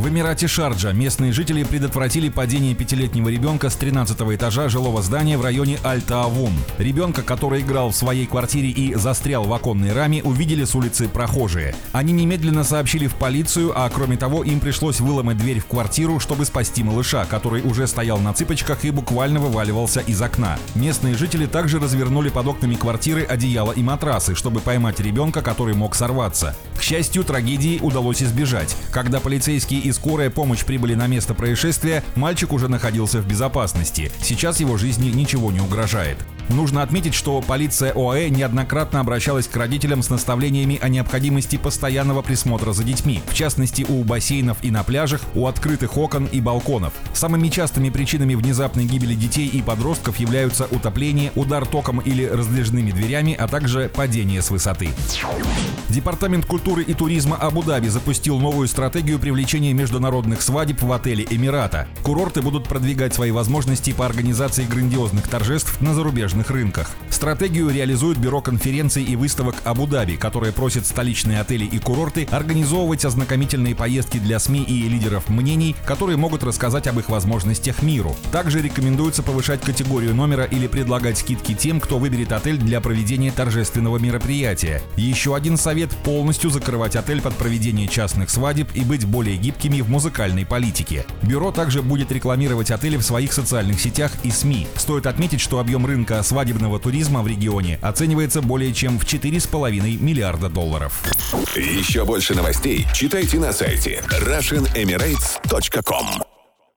В Эмирате Шарджа местные жители предотвратили падение пятилетнего ребенка с 13 этажа жилого здания в районе Альта-Авун. Ребенка, который играл в своей квартире и застрял в оконной раме, увидели с улицы прохожие. Они немедленно сообщили в полицию, а кроме того им пришлось выломать дверь в квартиру, чтобы спасти малыша, который уже стоял на цыпочках и буквально вываливался из окна. Местные жители также развернули под окнами квартиры одеяло и матрасы, чтобы поймать ребенка, который мог сорваться. К счастью, трагедии удалось избежать. Когда полицейские и скорая помощь прибыли на место происшествия, мальчик уже находился в безопасности. Сейчас его жизни ничего не угрожает. Нужно отметить, что полиция ОАЭ неоднократно обращалась к родителям с наставлениями о необходимости постоянного присмотра за детьми, в частности у бассейнов и на пляжах, у открытых окон и балконов. Самыми частыми причинами внезапной гибели детей и подростков являются утопление, удар током или раздвижными дверями, а также падение с высоты. Департамент культуры и туризма Абу-Даби запустил новую стратегию привлечения международных свадеб в отеле Эмирата. Курорты будут продвигать свои возможности по организации грандиозных торжеств на зарубежных рынках. Стратегию реализует Бюро конференций и выставок Абу-Даби, которое просит столичные отели и курорты организовывать ознакомительные поездки для СМИ и лидеров мнений, которые могут рассказать об их возможностях миру. Также рекомендуется повышать категорию номера или предлагать скидки тем, кто выберет отель для проведения торжественного мероприятия. Еще один совет полностью закрывать отель под проведение частных свадеб и быть более гибкими в музыкальной политике. Бюро также будет рекламировать отели в своих социальных сетях и СМИ. Стоит отметить, что объем рынка свадебного туризма в регионе оценивается более чем в 4,5 миллиарда долларов. Еще больше новостей читайте на сайте RussianEmirates.com